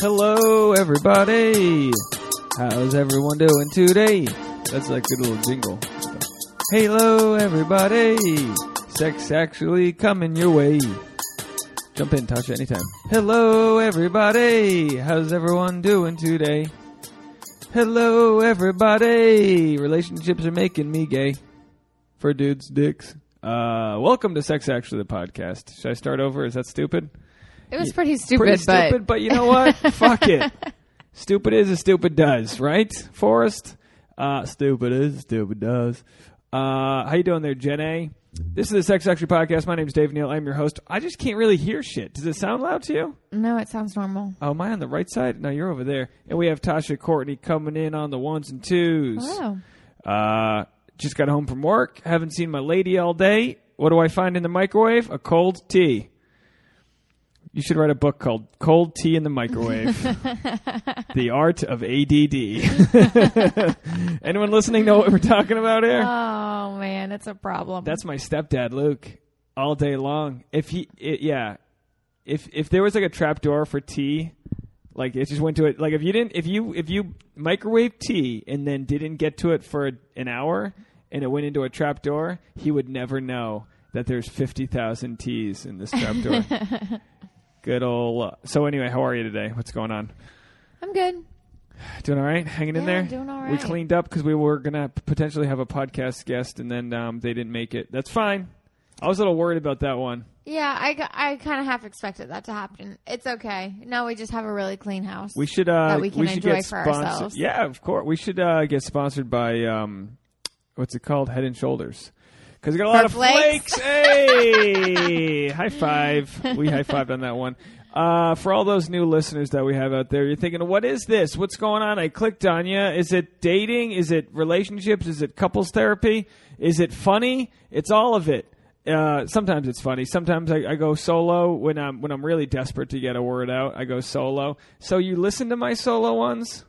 Hello, everybody. How's everyone doing today? That's like a good little jingle. Hello, everybody. Sex actually coming your way. Jump in, Tasha, anytime. Hello, everybody. How's everyone doing today? Hello, everybody. Relationships are making me gay. For dudes' dicks. Uh, welcome to Sex Actually, the podcast. Should I start over? Is that stupid? It was pretty stupid, Pretty but stupid, but you know what? Fuck it. Stupid is as stupid does, right, Forrest? Uh, stupid is stupid does. Uh, how you doing there, Jen A? This is the Sex Actually podcast. My name is Dave Neal. I'm your host. I just can't really hear shit. Does it sound loud to you? no, it sounds normal. Oh, am I on the right side? No, you're over there. And we have Tasha Courtney coming in on the ones and twos. Wow. Uh, just got home from work. Haven't seen my lady all day. What do I find in the microwave? A cold tea. You should write a book called Cold Tea in the Microwave The Art of ADD. Anyone listening know what we're talking about here? Oh man, it's a problem. That's my stepdad, Luke, all day long. If he, it, yeah, if if there was like a trap door for tea, like it just went to it. Like if you didn't, if you if you microwave tea and then didn't get to it for an hour and it went into a trap door, he would never know that there's fifty thousand teas in this trap door. Good old. So anyway, how are you today? What's going on? I'm good. Doing all right? Hanging in there? Doing all We cleaned up because we were going to potentially have a podcast guest and then um, they didn't make it. That's fine. I was a little worried about that one. Yeah, I, I kind of half expected that to happen. It's okay. Now we just have a really clean house. We should uh That we can should enjoy get for ourselves. Yeah, of course. We should uh, get sponsored by um what's it called? Head and Shoulders. Cuz we got a lot of flakes. Hey! high five. We high fived on that one. Uh, for all those new listeners that we have out there, you're thinking, what is this? What's going on? I clicked on you. Is it dating? Is it relationships? Is it couples therapy? Is it funny? It's all of it. Uh, sometimes it's funny. Sometimes I, I go solo when I'm when I'm really desperate to get a word out. I go solo. So you listen to my solo ones.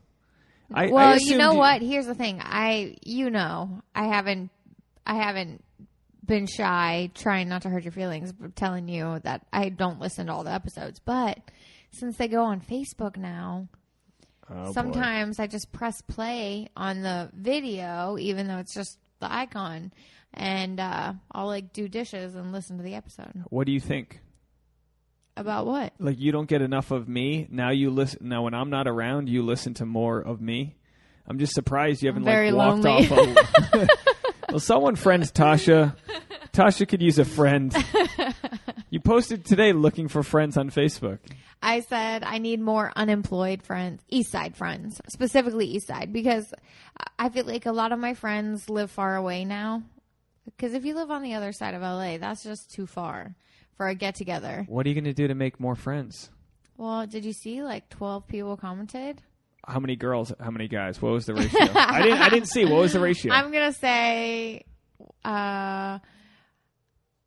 I, I well, you assumed know what? Here's the thing. I, you know, I haven't, I haven't been shy, trying not to hurt your feelings, but telling you that I don't listen to all the episodes. But since they go on Facebook now, Oh, boy. sometimes I just press play on the video, even though it's just the icon, and uh, I'll like do dishes and listen to the episode. What do you think? About what? Like you don't get enough of me. Now you listen. Now when I'm not around, you listen to more of me. I'm just surprised you haven't very like walked lonely. off. Of, well, someone friends Tasha. Tasha could use a friend. You posted today looking for friends on Facebook. I said I need more unemployed friends, East Side friends, specifically East Side, because I feel like a lot of my friends live far away now. Because if you live on the other side of LA, that's just too far for a get together. What are you going to do to make more friends? Well, did you see like 12 people commented? How many girls? How many guys? What was the ratio? I didn't. I didn't see. What was the ratio? I'm going to say uh,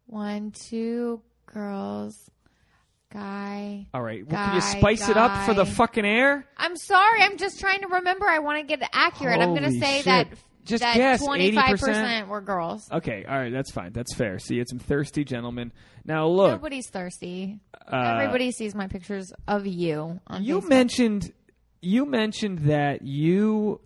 one, two girls, guy. All right. Well, can you Guy, spice it up for the guy. fucking air? I'm sorry. I'm just trying to remember. I want to get it accurate. I'm Holy to say shit. that Just that guess, 25% 80%? were girls. Okay. All right. That's fine. That's fair. See, it's some thirsty gentlemen. Now look. Nobody's thirsty. uh, Everybody sees my pictures of you on You Facebook. mentioned you mentioned that you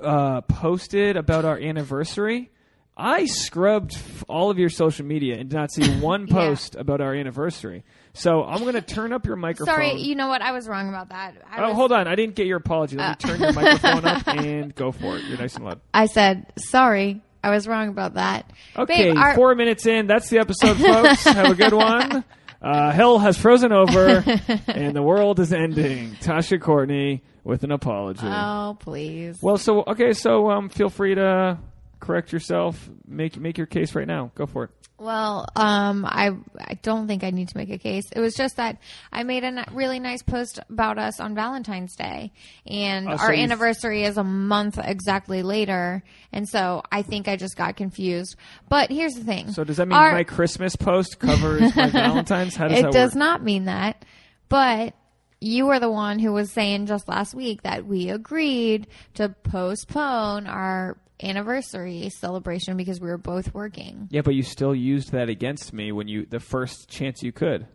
uh, posted about our anniversary. I scrubbed f- all of your social media and did not see one Yeah. post about our anniversary. So I'm going to turn up your microphone. Sorry, you know what? I was wrong about that. I, oh, was- hold on. I didn't get your apology. Let me turn your microphone up and go for it. You're nice and loud. I said sorry. I was wrong about that. Okay, Babe, our- four minutes in. That's the episode, folks. Have a good one. Uh, hell has frozen over, and the world is ending. Tasha Courtney with an apology. Oh, please. Well, so okay, so um, feel free to correct yourself. Make make your case right now. Go for it. Well, um, I I don't think I need to make a case. It was just that I made a really nice post about us on Valentine's Day, and Oh, so our you- anniversary is a month exactly later, and so I think I just got confused. But here's the thing. So does that mean Our- my Christmas post covers my Valentine's? How does it that does work? not mean that, but you were the one who was saying just last week that we agreed to postpone our anniversary celebration because we were both working. Yeah, but you still used that against me when you the first chance you could.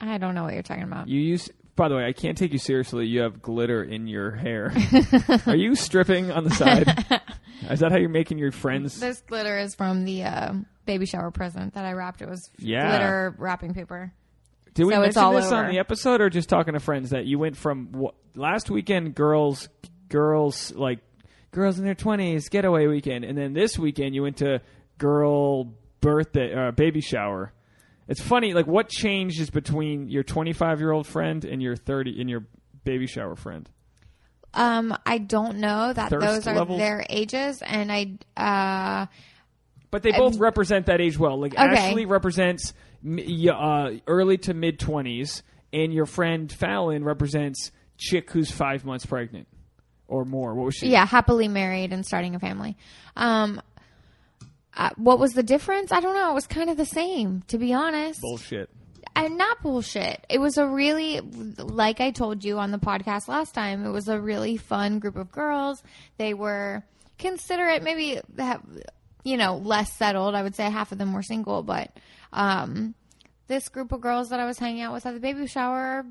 I don't know what you're talking about. You use By the way, I can't take you seriously. You have glitter in your hair. Are you stripping on the side? Is that how you're making your friends? This glitter is from the uh, baby shower present that I wrapped. It was Yeah. glitter wrapping paper. Did we so it's mention all this on the episode, or just talking to friends that you went from wh- last weekend, girls, girls like girls in their twenties getaway weekend, and then this weekend you went to girl birthday uh, baby shower. It's funny, like what changes between your 25 year old friend and your 30 and your baby shower friend? Um, I don't know that Thirst those are levels? their ages, and I uh, But they both represent that age well. Like Okay. Ashley represents uh, early to mid 20s, and your friend Fallon represents chick who's five months pregnant or more. What was she? yeah, happily married and starting a family. Um, uh, what was the difference? I don't know. It was kind of the same, to be honest. Bullshit. and not bullshit. It was a really, like I told you on the podcast last time, it was a really fun group of girls. They were considerate, maybe, you know, less settled. I would say half of them were single, but um, this group of girls that I was hanging out with at the baby shower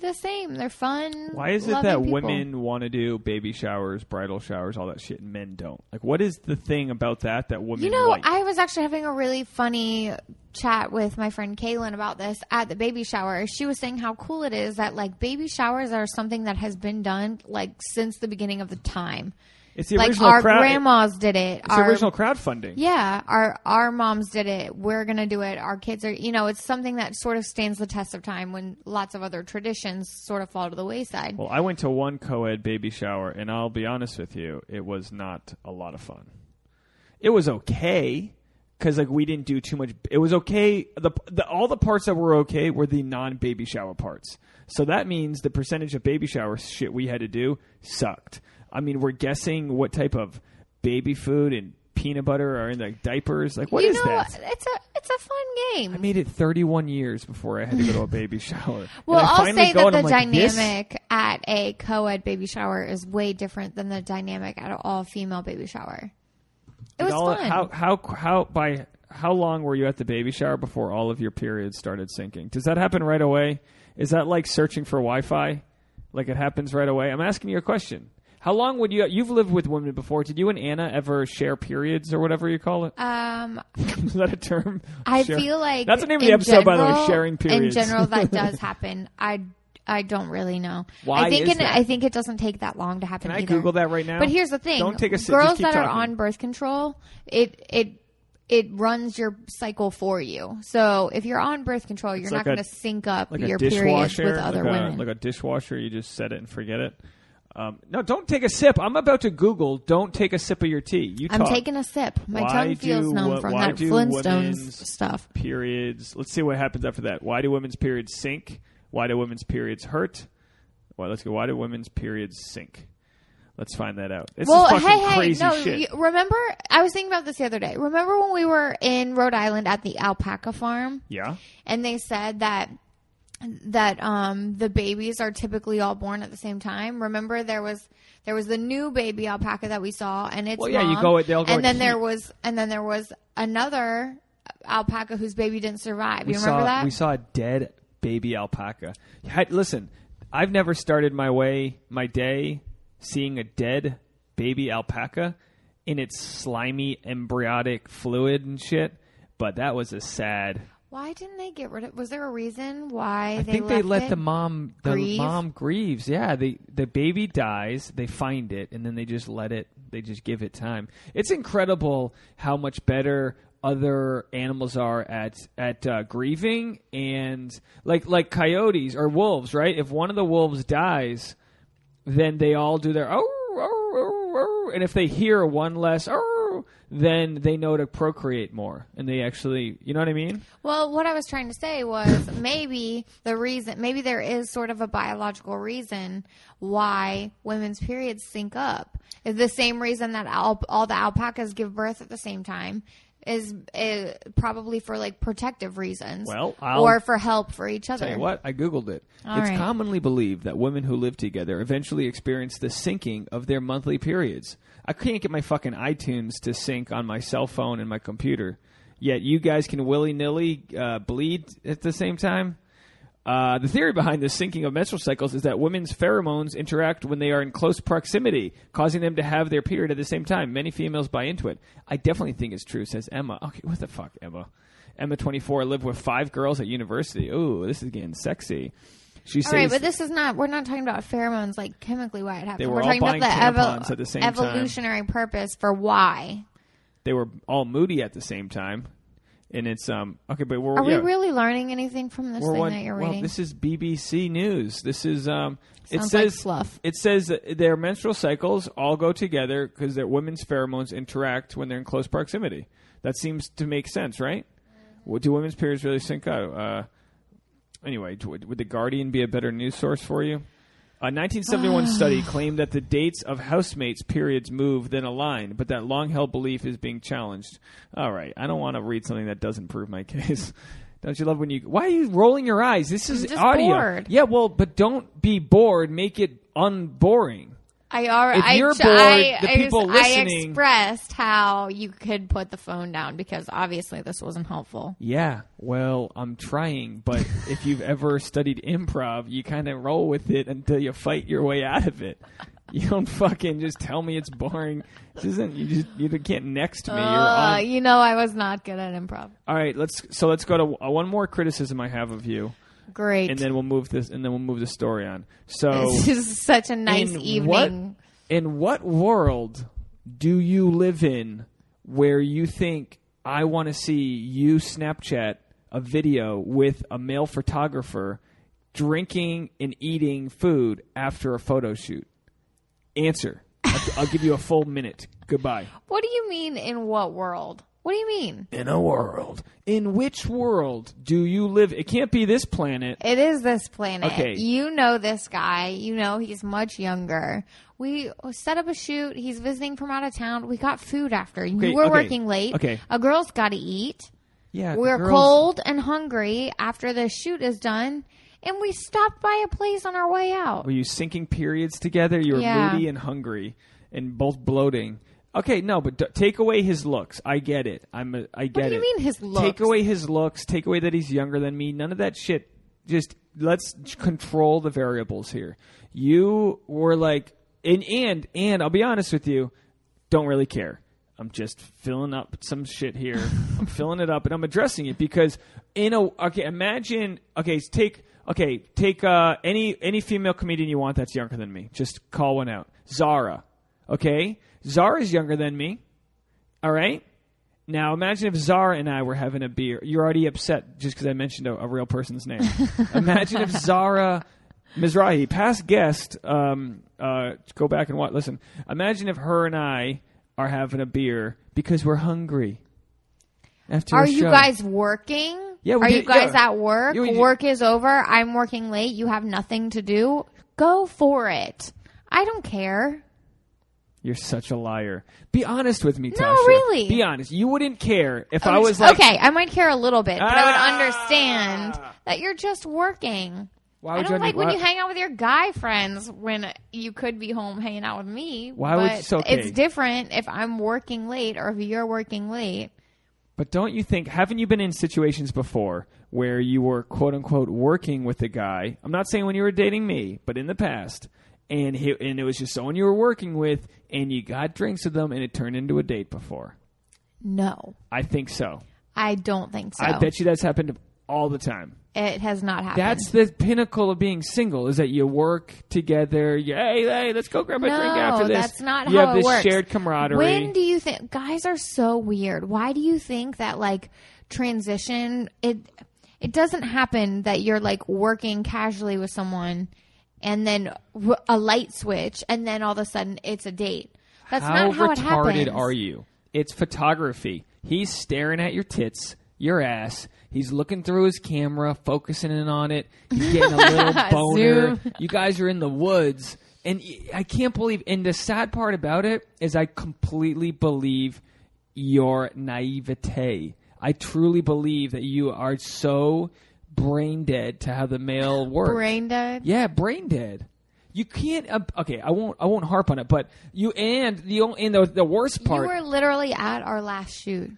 the same. They're fun. Why is it that people. women want to do baby showers, bridal showers, all that shit, and men don't? Like, what is the thing about that that women You know, like? I was actually having a really funny chat with my friend Kaylin about this at the baby shower. She was saying how cool it is that like baby showers are something that has been done like since the beginning of the time. It's the like original our crowd. grandmas did it. it's our, the original crowdfunding. yeah, our our moms did it. We're gonna do it. Our kids are, you know, it's something that sort of stands the test of time when lots of other traditions sort of fall to the wayside. Well, I went to one co-ed baby shower, and I'll be honest with you, it was not a lot of fun. It was okay because like we didn't do too much. It was okay. The, the all the parts that were okay were the non-baby shower parts. So that means the percentage of baby shower shit we had to do sucked. I mean, we're guessing what type of baby food and peanut butter are in the diapers. Like, what you is know, that? it's a it's a fun game. I made it 31 years before I had to go to a baby shower. Well, I'll say that the like, this- dynamic at a co-ed baby shower is way different than the dynamic at an all-female baby shower. It was all- fun. How how how by how long were you at the baby shower before all of your periods started syncing? Does that happen right away? Is that like searching for Wi-Fi? Like it happens right away? I'm asking you a question. How long would you? You've lived with women before. Did you and Anna ever share periods or whatever you call it? um, Is that a term? I Share- feel like that's the name of the episode, by the way. general- Sharing periods. In general, that does happen. I I don't really know. Why I think is in, that? I think it doesn't take that long to happen. Can I either. Google that right now? But here's the thing: Don't take a sip. girls that are on birth control, it it it runs your cycle for you. So if you're on birth control, you're It's not like going to sync up like your a periods with other like women. Like a dishwasher, you just set it and forget it. Um, no, don't take a sip. I'm about to Google. Don't take a sip of your tea. You I'm taking a sip. My Why tongue feels do numb wo- from that Flintstones stuff. periods. Let's see what happens after that. Why do women's periods sync? Why do women's periods hurt? Well, let's go. Why do women's periods sync? Let's find that out. This well, hey, hey, crazy no. You, remember, I was thinking about this the other day. Remember when we were in Rhode Island at the alpaca farm, yeah, and they said that that um, the babies are typically all born at the same time. Remember, there was there was the new baby alpaca that we saw, and it's Well, yeah, you mom, go- they all go and then there was and then there was another alpaca whose baby didn't survive. we you saw remember that? we saw a dead baby alpaca. Listen, I've never started my way my day seeing a dead baby alpaca in its slimy embryonic fluid and shit. But that was a sad. Why didn't they get rid of? Was there a reason why I they think they let the mom the grieve? mom grieves. Yeah, the the baby dies, they find it, and then they just let it. They just give it time. It's incredible how much better other animals are at at uh, grieving and like like coyotes or wolves. Right? If one of the wolves dies, then they all do their oh, oh, oh, oh and if they hear one less oh, then they know to procreate more, and they actually, you know what I mean? Well, what I was trying to say was maybe the reason, maybe there is sort of a biological reason why women's periods sync up. Is the same reason that al- all the alpacas give birth at the same time is, is probably for like protective reasons. Well, I'll- or for help for each other. Tell you what, I googled it. All it's right. commonly believed that women who live together eventually experience the syncing of their monthly periods. I can't get my fucking iTunes to sync on my cell phone and my computer. Yet you guys can willy nilly uh, bleed at the same time. Uh, the theory behind the syncing of menstrual cycles is that women's pheromones interact when they are in close proximity, causing them to have their period at the same time. Many females buy into it. I definitely think it's true, says Emma. Okay, what the fuck, Emma? Emma, 24, lived with five girls at university. Ooh, this is getting sexy. She All right, says but this is not. We're not talking about pheromones like chemically why it happens. They were we're all talking about the tampons at the same time. evolutionary purpose for why. they were all moody at the same time. And it's um okay, but we're Are yeah, we really learning anything from this thing one- that you're well, reading? this is BBC News. This is um it Sounds like says fluff. it says their menstrual cycles all go together because their women's pheromones interact when they're in close proximity. That seems to make sense, right? Well, do women's periods really sync up? Uh, anyway, d- would the Guardian be a better news source for you? A 1971 ah. study claimed that the dates of housemates' periods move then align, but that long-held belief is being challenged. All right, I don't want to read something that doesn't prove my case. Don't you love when you? Why are you rolling your eyes? This is just audio. bored. Yeah, well, but don't be bored. Make it unboring. I already. If you're ch- bored, I, the I people I listening- expressed how you could put the phone down because obviously this wasn't helpful. Yeah, well, I'm trying, but if you've ever studied improv, you kind of roll with it until you fight your way out of it. You don't fucking just tell me it's boring. This isn't you just you can't next me. You're Uh, you know, I was not good at improv. All right, let's so let's go to uh, one more criticism I have of you, Great. and then we'll move this and then we'll move the story on. So, this is such a nice in evening. what in what world do you live in where you think I want to see you Snapchat a video with a male photographer drinking and eating food after a photo shoot? Answer. I'll, I'll give you a full minute. Goodbye. What do you mean? In what world? What do you mean? In a world. In which world do you live? It can't be this planet. It is this planet. Okay. You know this guy. You know he's much younger. We set up a shoot. He's visiting from out of town. We got food after. You were okay, working late. okay. A girl's got to eat. Yeah, We're girls- cold and hungry after the shoot is done. And we stopped by a place on our way out. Were you syncing periods together? You were Yeah. moody and hungry, and both bloating. Okay, no, but d- take away his looks. I get it. I'm. A, I get do you it. mean his looks? Take away his looks. Take away that he's younger than me. None of that shit. Just let's control the variables here. You were like, and and and I'll be honest with you, don't really care. I'm just filling up some shit here. I'm filling it up and I'm addressing it because in a okay, imagine okay, take okay, take uh, any any female comedian you want that's younger than me. Just call one out. Zara. Okay? Zara's younger than me. All right? Now imagine if Zara and I were having a beer. You're already upset just because I mentioned a, a real person's name. imagine if Zara Mizrahi, past guest, um, uh, go back and watch. Listen, imagine if her and I are having a beer because we're hungry. After Are you show. guys working? Yeah, Are you guys yeah. at work? Yeah, did- work is over. I'm working late. You have nothing to do. Go for it. I don't care. You're such a liar. Be honest with me, Tasha. No, really. Be honest. You wouldn't care if I was like, okay, I might care a little bit, but I would Ah! understand that you're just working. Why I would don't you like when you hang out with your guy friends when you could be home hanging out with me. Why would- but it's okay. It's different if I'm working late or if you're working late. But don't you think, haven't you been in situations before where you were quote unquote working with a guy? I'm not saying when you were dating me, but in the past. And, he, and it was just someone you were working with, and you got drinks with them, and it turned into a date before. No, I think so. I don't think so. I bet you that's happened all the time. it has not happened. That's the pinnacle of being single is that you work together. You, hey, hey, let's go grab a no, drink after this. that's not you how have it this works. shared camaraderie. When do you think guys are so weird? Why do you think that like transition it it doesn't happen that you're like working casually with someone and then a light switch and then all of a sudden it's a date. That's how not how it retarded happens. are you? It's photography. He's staring at your tits, your ass. He's looking through his camera, focusing in on it. He's getting a little boner. Zoom. You guys are in the woods. And I can't believe, and the sad part about it is I completely believe your naivete. I truly believe that you are so brain dead to how the male works. Brain dead. Yeah, brain dead. You can't. Uh, okay, I won't. I won't harp on it. But you and the and the the worst part. You were literally at our last shoot.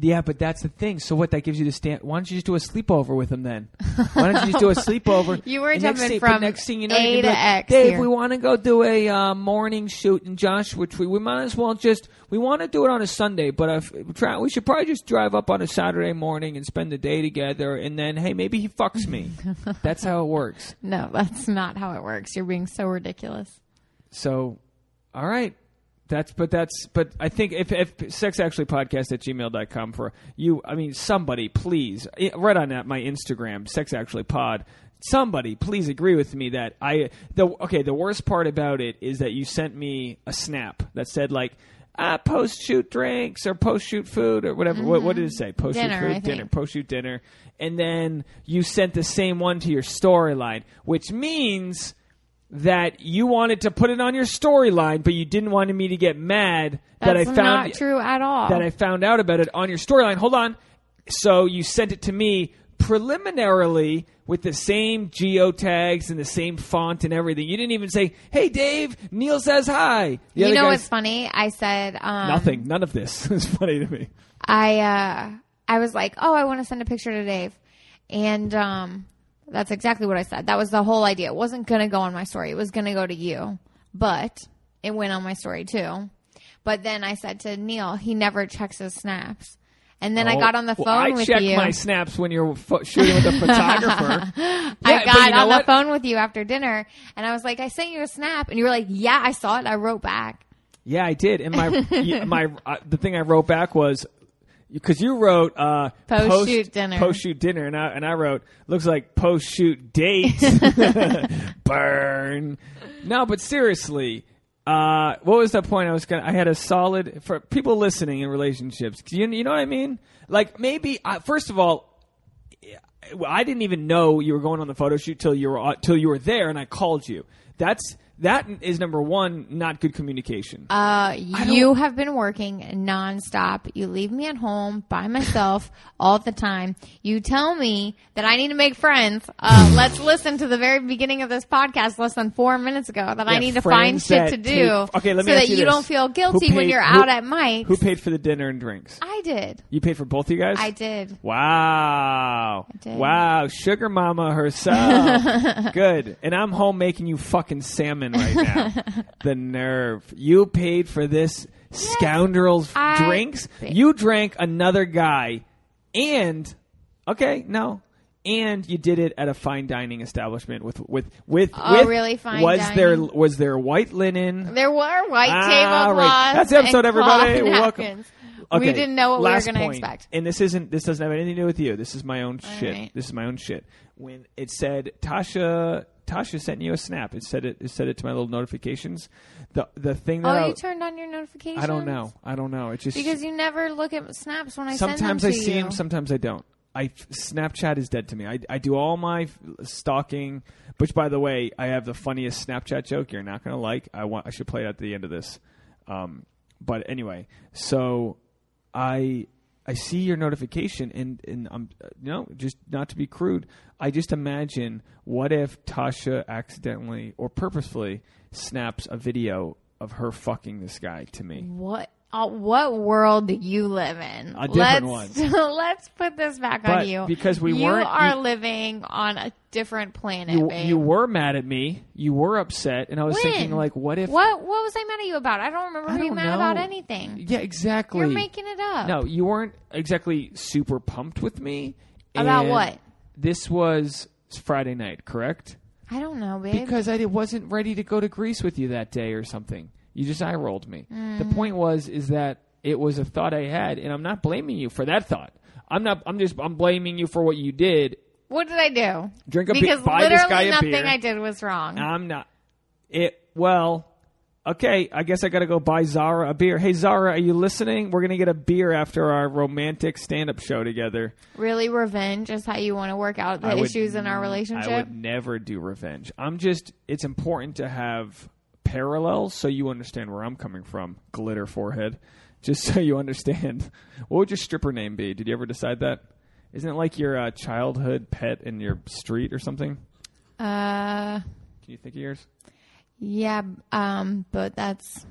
Yeah, but that's the thing. So what? That gives you the stand. Why don't you just do a sleepover with him then? Why don't you just do a sleepover? You were jumping thing- from next thing you know, A to like, X Dave, here." we want to go do a uh, morning shoot in Josh, which we, we might as well just we want to do it on a Sunday, but if, try, we should probably just drive up on a Saturday morning and spend the day together, and then hey, maybe he fucks me. that's how it works. No, that's not how it works. You're being so ridiculous. So, all right. That's but that's but I think if if sex actually podcast at gmail.com for you I mean somebody please i- right on that my Instagram sex actually pod somebody please agree with me that I the okay the worst part about it is that you sent me a snap that said like ah, post shoot drinks or post shoot food or whatever. What, what did it say? Post shoot Dinner, food dinner post shoot dinner. And then you sent the same one to your storyline which means that you wanted to put it on your storyline, but you didn't want me to get mad that That's I found not true at all. that I found out about it on your storyline. Hold on. So you sent it to me preliminarily with the same geotags and the same font and everything. You didn't even say, "Hey, Dave, Neil says hi." The you know what's funny? I said um, Nothing. None of this is funny to me. I uh, I was like, oh, I want to send a picture to Dave, and um, that's exactly what I said. That was the whole idea. It wasn't gonna go on my story. It was gonna go to you, but it went on my story too. But then I said to Neil, he never checks his snaps. And then I Oh, got on the well, phone I with check my snaps when you're pho- shooting with a photographer. I Yeah, but got you know on what? the phone with you after dinner, and I was like, I sent you a snap, and you were like, Yeah, I saw it. I wrote back. Yeah, I did. And my my uh, the thing I wrote back was because you wrote uh, Post-shoot dinner. post shoot dinner, and I and I wrote looks like post shoot date. Burn. No, but seriously. Uh, what was the point? I was gonna. I had a solid for people listening in relationships. You, you know what I mean? Like maybe uh, first of all, I didn't even know you were going on the photo shoot till you were till you were there, and I called you. That's that is number one, not good communication. Uh, you have been working nonstop. You leave me at home by myself all the time. You tell me that I need to make friends. Uh, let's listen to the very beginning of this podcast less than four minutes ago that I need to find shit to do take- okay, let me so that you you don't feel guilty when you're who- out at Mike's. Who paid for the dinner and drinks? I did. You paid for both you guys? I did. Wow. did. Wow. Sugar mama herself. Good. And I'm home making you fucking salmon right now. the nerve. You paid for this scoundrel's I drinks. You drank another guy and okay, no. And you did it at a fine dining establishment with with with Oh, with really fine was there dining? was there white linen There were white Ah, tablecloths. right. That's the episode, and cloth everybody. Welcome. napkins. Okay, We didn't know what we were last going to point. expect. And this isn't. This doesn't have anything to do with you. This is my own shit. right. This is my own shit. When it said Tasha, Tasha sent you a snap. It said it. It said it to my little notifications. The the thing that Oh, I, you turned on your notifications? I don't know. I don't know. It just Because you never look at snaps when I send them sometimes I see you. them. Sometimes I don't. I Snapchat is dead to me. I, I do all my stalking. Which, by the way, I have the funniest Snapchat joke. You're not gonna like. I want. I should play it at the end of this. Um, but anyway, so I I see your notification and and I'm uh, you know just not to be crude. I just imagine what if Tasha accidentally or purposefully snaps a video of her fucking this guy to me. What? Uh, what world do you live in? A different let's, one. let's put this back But on you because we you weren't- are you- living on a different planet. You, babe. you were mad at me. You were upset, and I was When? thinking like, what if? What? What was I mad at you about? I don't remember I being don't mad about anything. Yeah, exactly. You're making it up. No, you weren't exactly super pumped with me. About what? This was Friday night, correct? I don't know, babe. Because I wasn't ready to go to Greece with you that day or something. You just eye rolled me. Mm. The point was is that it was a thought I had, and I'm not blaming you for that thought. I'm not. I'm just. I'm blaming you for what you did. what did I do? Drink a beer- because buy this literally guy a nothing beer. I did was wrong. I'm not. It well. Okay, I guess I got to go buy Zara a beer. Hey Zara, are you listening? We're gonna get a beer after our romantic stand-up show together. really, revenge is how you want to work out the I would issues in our relationship. I would never do revenge. I'm just. It's important to have parallels so you understand where I'm coming from. Glitter forehead, just so you understand. What would your stripper name be? Did you ever decide that? Isn't it like your uh, childhood pet in your street or something? Uh, Can you think of yours? Yeah, um, but that's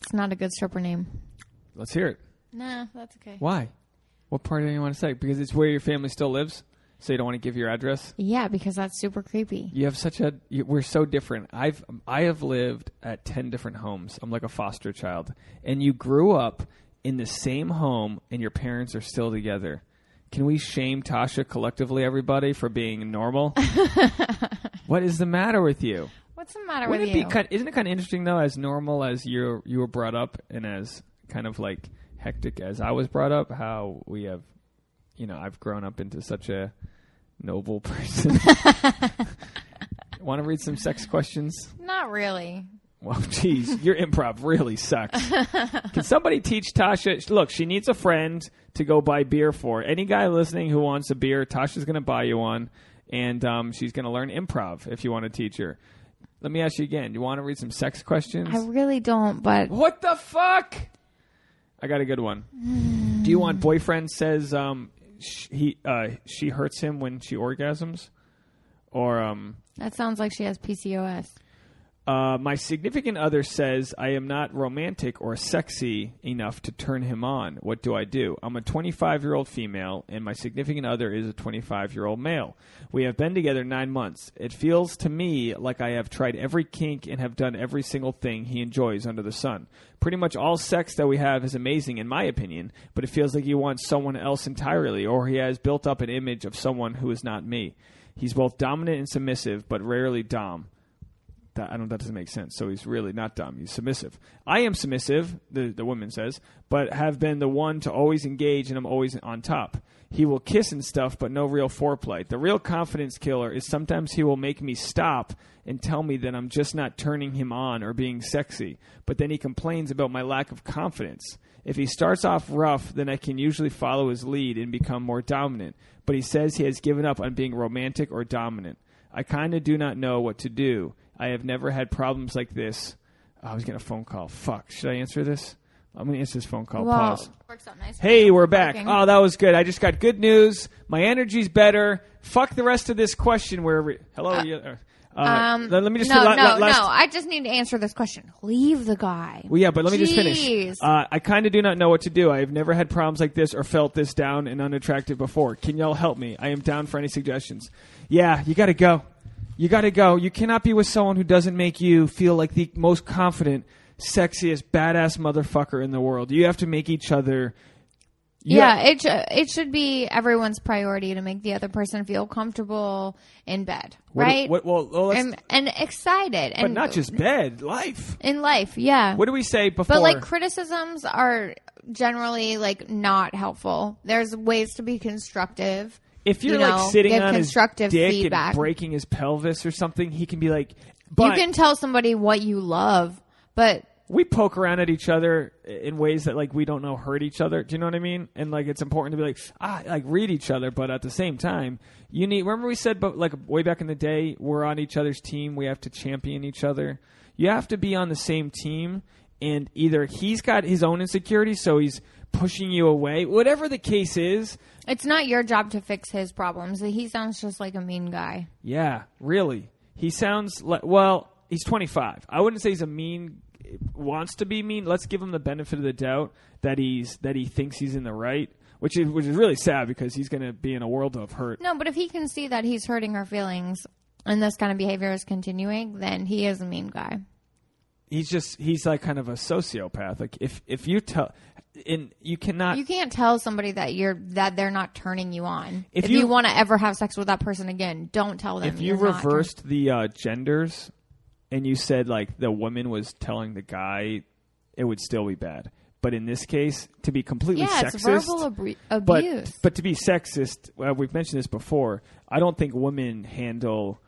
it's not a good stripper name. Let's hear it. Nah, that's okay. Why? What part do you want to say? Because it's where your family still lives, so you don't want to give your address. Yeah, because that's super creepy. You have such a. You, we're so different. I've I have lived at ten different homes. I'm like a foster child, and you grew up in the same home, and your parents are still together. Can we shame Tasha collectively, everybody, for being normal? what is the matter with you? What's the matter Wouldn't with it you? be kind? Isn't it kind of interesting though, as normal as you you were brought up, and as kind of like hectic as I was brought up, how we have, you know, I've grown up into such a noble person. Want to read some sex questions? Not really. Well, geez, your improv really sucks. Can somebody teach Tasha? Look, she needs a friend to go buy beer for. Any guy listening who wants a beer, Tasha's going to buy you one, and um, she's going to learn improv if you want to teach her. Let me ask you again. Do You want to read some sex questions? I really don't, but What the fuck? I got a good one. Do you want boyfriend says um sh- he uh she hurts him when she orgasms, or um that sounds like she has PCOS. Uh my significant other says I am not romantic or sexy enough to turn him on. What do I do? I'm a 25 year old female and my significant other is a 25 year old male. We have been together nine months. It feels to me like I have tried every kink and have done every single thing he enjoys under the sun. Pretty much all sex that we have is amazing, in my opinion, but it feels like he wants someone else entirely, or he has built up an image of someone who is not me. He's both dominant and submissive, but rarely dom. That, I don't. That doesn't make sense. So he's really not dumb. He's submissive. I am submissive. The the woman says, but have been the one to always engage, and I'm always on top. He will kiss and stuff, but no real foreplay. The real confidence killer is sometimes he will make me stop and tell me that I'm just not turning him on or being sexy. But then he complains about my lack of confidence. If he starts off rough, then I can usually follow his lead and become more dominant. But he says he has given up on being romantic or dominant. I kind of do not know what to do. I have never had problems like this. Oh, I was getting a phone call. Fuck. Should I answer this? I'm going to answer this phone call. Well, Pause. nice. Hey, we're back. Working. Oh, that was good. I just got good news. My energy's better. Fuck the rest of this question. Wherever. Hello. you- uh, uh, Um, let, let me just. no, la- no, la- no. I just need to answer this question. Leave the guy. Well, yeah, but let me just finish. Uh, I kind of do not know what to do. I have never had problems like this or felt this down and unattractive before. Can y'all help me? I am down for any suggestions. Yeah, you got to go. You got to go. You cannot be with someone who doesn't make you feel like the most confident, sexiest, badass motherfucker in the world. You have to make each other. you yeah, it sh- it should be everyone's priority to make the other person feel comfortable in bed, what- right? What, well, well, and and excited, but and not just bed, life. in life. Yeah, What do we say before? but like criticisms are generally like not helpful. There's ways to be constructive. If you're you like sitting give on his constructive dick feedback. and breaking his pelvis or something, he can be like, you can tell somebody what you love, but we poke around at each other in ways that like we don't know hurt each other. Do you know what I mean? And like it's important to be like ah like read each other, but at the same time you need. Remember we said, but like way back in the day, we're on each other's team. We have to champion each other. You have to be on the same team, and either he's got his own insecurities, so he's pushing you away. Whatever the case is, it's not your job to fix his problems. He sounds just like a mean guy. Yeah, really. He sounds like well, he's 25. I wouldn't say he's a mean wants to be mean. Let's give him the benefit of the doubt that he's that he thinks he's in the right, which is which is really sad because he's going to be in a world of hurt. No, but if he can see that he's hurting her feelings and this kind of behavior is continuing, then he is a mean guy. He's just he's like kind of a sociopath. Like if if you tell and you cannot You can't tell somebody that you're that they're not turning you on. If If, you- you, want to ever have sex with that person again, don't tell them. if you you're not turn- reversed the uh, genders and you said like the woman was telling the guy, it would still be bad. But in this case, to be completely yeah, sexist, it's verbal but abuse. but to be sexist, well, we've mentioned this before. I don't think women handle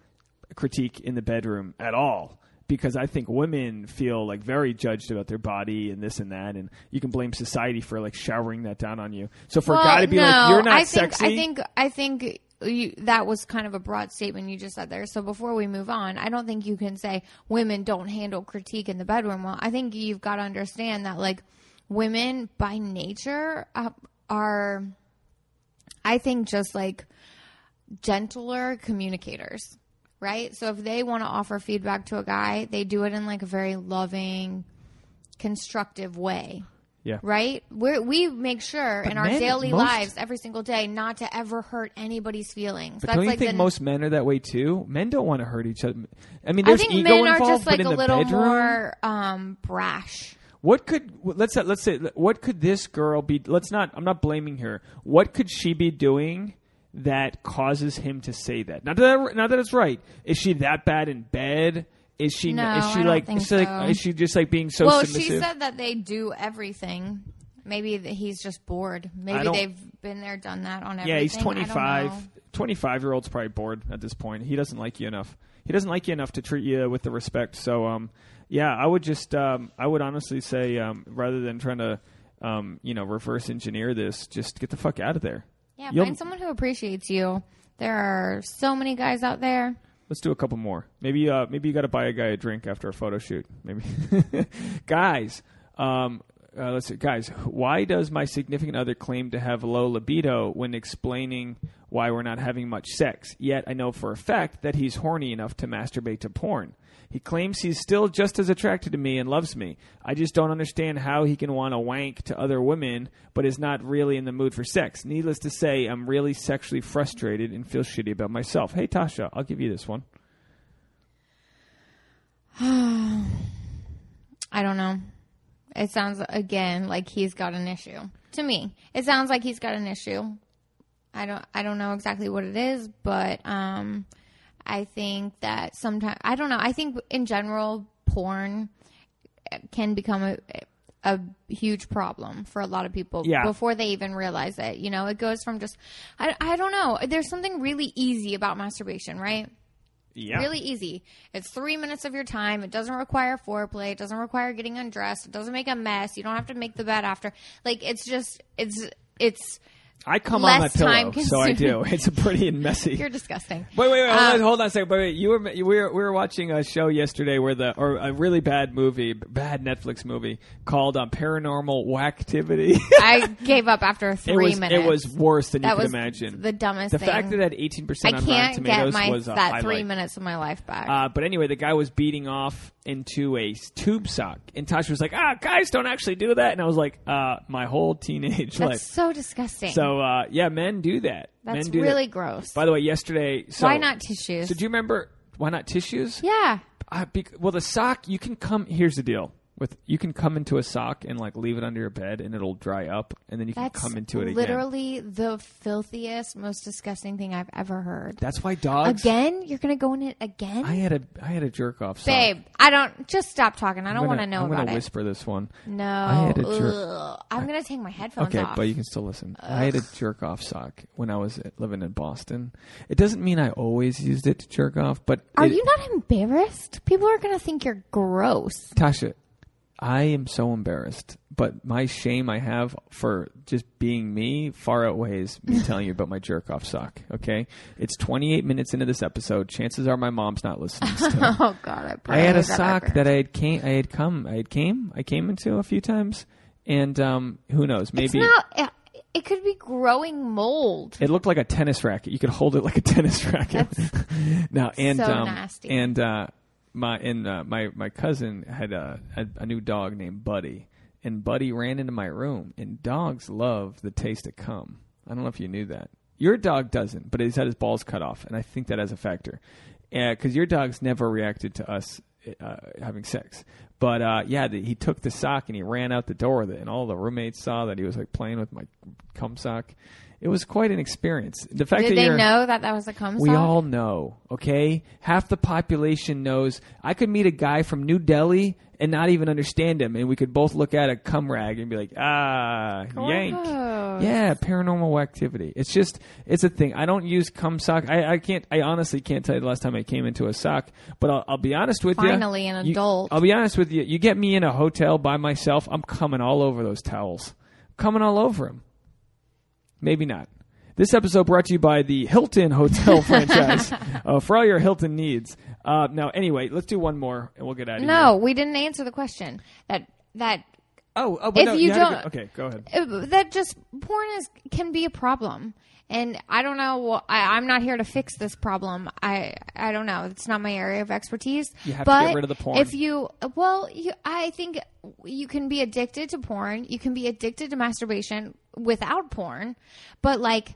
critique in the bedroom at all because I think women feel like very judged about their body and this and that, and you can blame society for like showering that down on you. So for a guy to be no, like, "You're not I think, sexy," I think I think you, that was kind of a broad statement you just said there. So before we move on, I don't think you can say women don't handle critique in the bedroom well. I think you've got to understand that like women by nature uh, are, I think, just like gentler communicators. Right? So if they want to offer feedback to a guy, they do it in like a very loving, constructive way. Yeah. right? We we make sure But in our men- daily most- lives every single day not to ever hurt anybody's feelings. But That's don't you like think the, most men are that way too? Men don't want to hurt each other. I mean, I think ego men are just like a little bedroom, more um, brash. What could let's say, let's say what could this girl be? Let's not. I'm not blaming her. What could she be doing that causes him to say that? Not that not that it's right. Is she that bad in bed? Is she? No, is she I like? is, she like so. is she just like being so well, submissive? she said that they do everything. Maybe that he's just bored. Maybe they've been there, done that on everything. yeah, he's 25. 25 year old's probably bored at this point. He doesn't like you enough. He doesn't like you enough to treat you with the respect. So, um, yeah, I would just, um, I would honestly say, um, rather than trying to, um, you know, reverse engineer this, just get the fuck out of there. Yeah, You'll- find someone who appreciates you. There are so many guys out there. Let's do a couple more. Maybe, uh, maybe you got to buy a guy a drink after a photo shoot. Maybe, guys. Um, uh, let's see, guys. Why does my significant other claim to have low libido when explaining why we're not having much sex? Yet I know for a fact that he's horny enough to masturbate to porn. He claims he's still just as attracted to me and loves me. I just don't understand how he can want to wank to other women, but is not really in the mood for sex. Needless to say, I'm really sexually frustrated and feel shitty about myself. Hey, Tasha, I'll give you this one. I don't know. It sounds again like he's got an issue. To me, it sounds like he's got an issue. I don't I don't know exactly what it is, but um I think that sometimes I don't know. I think in general porn can become a a huge problem for a lot of people Yeah. before they even realize it. You know, it goes from just I I don't know. There's something really easy about masturbation, right? Yeah. Really easy. It's three minutes of your time. It doesn't require foreplay. It doesn't require getting undressed. It doesn't make a mess. You don't have to make the bed after. Like it's just it's it's I come on my pillow, time so I do. It's pretty and messy. you're disgusting. Wait, wait, wait. hold, Um, on, hold on a second. Wait, wait. You were we were we were watching a show yesterday where the or a really bad movie, bad Netflix movie called um, Paranormal Whacktivity. I gave up after three it was minutes. it was worse than you that could was imagine. the dumbest the thing. fact that it had eighteen I percent on Rotten can't Tomatoes get my was that highlight. three minutes of my life back. Uh, but anyway, the guy was beating off into a tube sock, and Tasha was like, "Ah, guys don't actually do that," and I was like, uh, "My whole teenage That's life." so disgusting. So uh, yeah, men do that. That's men do really that. gross. By the way, yesterday, so, Why not tissues? So do you remember why not tissues? yeah. Uh, bec- well, the sock you can come. Here's the deal with you can come into a sock and like leave it under your bed and it'll dry up and then you can come into it again. literally the filthiest, most disgusting thing I've ever heard. That's why dogs. Again? You're gonna go in it again? I had a I had a jerk off sock. Babe, I don't. Just stop talking. I I'm don't gonna- to know I'm about gonna it. whisper this one. No. I had a jerk- Ugh. I'm gonna take my headphones off. Okay, off. but you can still listen. I had a jerk off sock when I was living in Boston. It doesn't mean I always used it to jerk off, but Are it- you not embarrassed? People are gonna think you're gross. Tasha, I am so embarrassed, but my shame I have for just being me far outweighs me telling you about my jerk off sock. Okay, it's 28 minutes into this episode. Chances are my mom's not listening. Still. Oh God, I. I had a that sock ever- that I had came, I had come, I had came, I came into a few times, and um, who knows? Maybe not. It, it could be growing mold. it looked like a tennis racket. You could hold it like a tennis racket. now and so um, nasty. and uh, my and uh, my my cousin had a, a a new dog named Buddy, and Buddy ran into my room. And dogs love the taste of cum. I don't know if you knew that. Your dog doesn't, but he's had his balls cut off, and I think that has a factor. Because your dog's never reacted to us uh, having sex. But uh, yeah, the, he took the sock and he ran out the door with it, and all the roommates saw that he was like playing with my cum sock. It was quite an experience. The fact Did that they know that that was a cum we sock? all know, okay? Half the population knows. I could meet a guy from New Delhi and not even understand him, and we could both look at a cum rag and be like, ah, yank. Gross. Yeah, paranormal activity. It's just, it's a thing. I don't use cum sock. I, I can't, I honestly can't tell you the last time I came into a sock, but I'll, I'll be honest with you. Finally an You- adult. I'll be honest with you. You get me in a hotel by myself, I'm coming all over those towels. coming all over them. Maybe not. This episode brought to you by the Hilton Hotel franchise uh, for all your Hilton needs. Uh, now, anyway, let's do one more and we'll get out of here. No, we didn't answer the question. That that Oh, oh but If no, you to don't- go- okay, go ahead. that just porn is can be a problem. And I don't know. I, I'm not here to fix this problem. I I don't know. It's not my area of expertise. You have to but get rid of the porn. If you well, you, I think you can be addicted to porn. You can be addicted to masturbation without porn, but like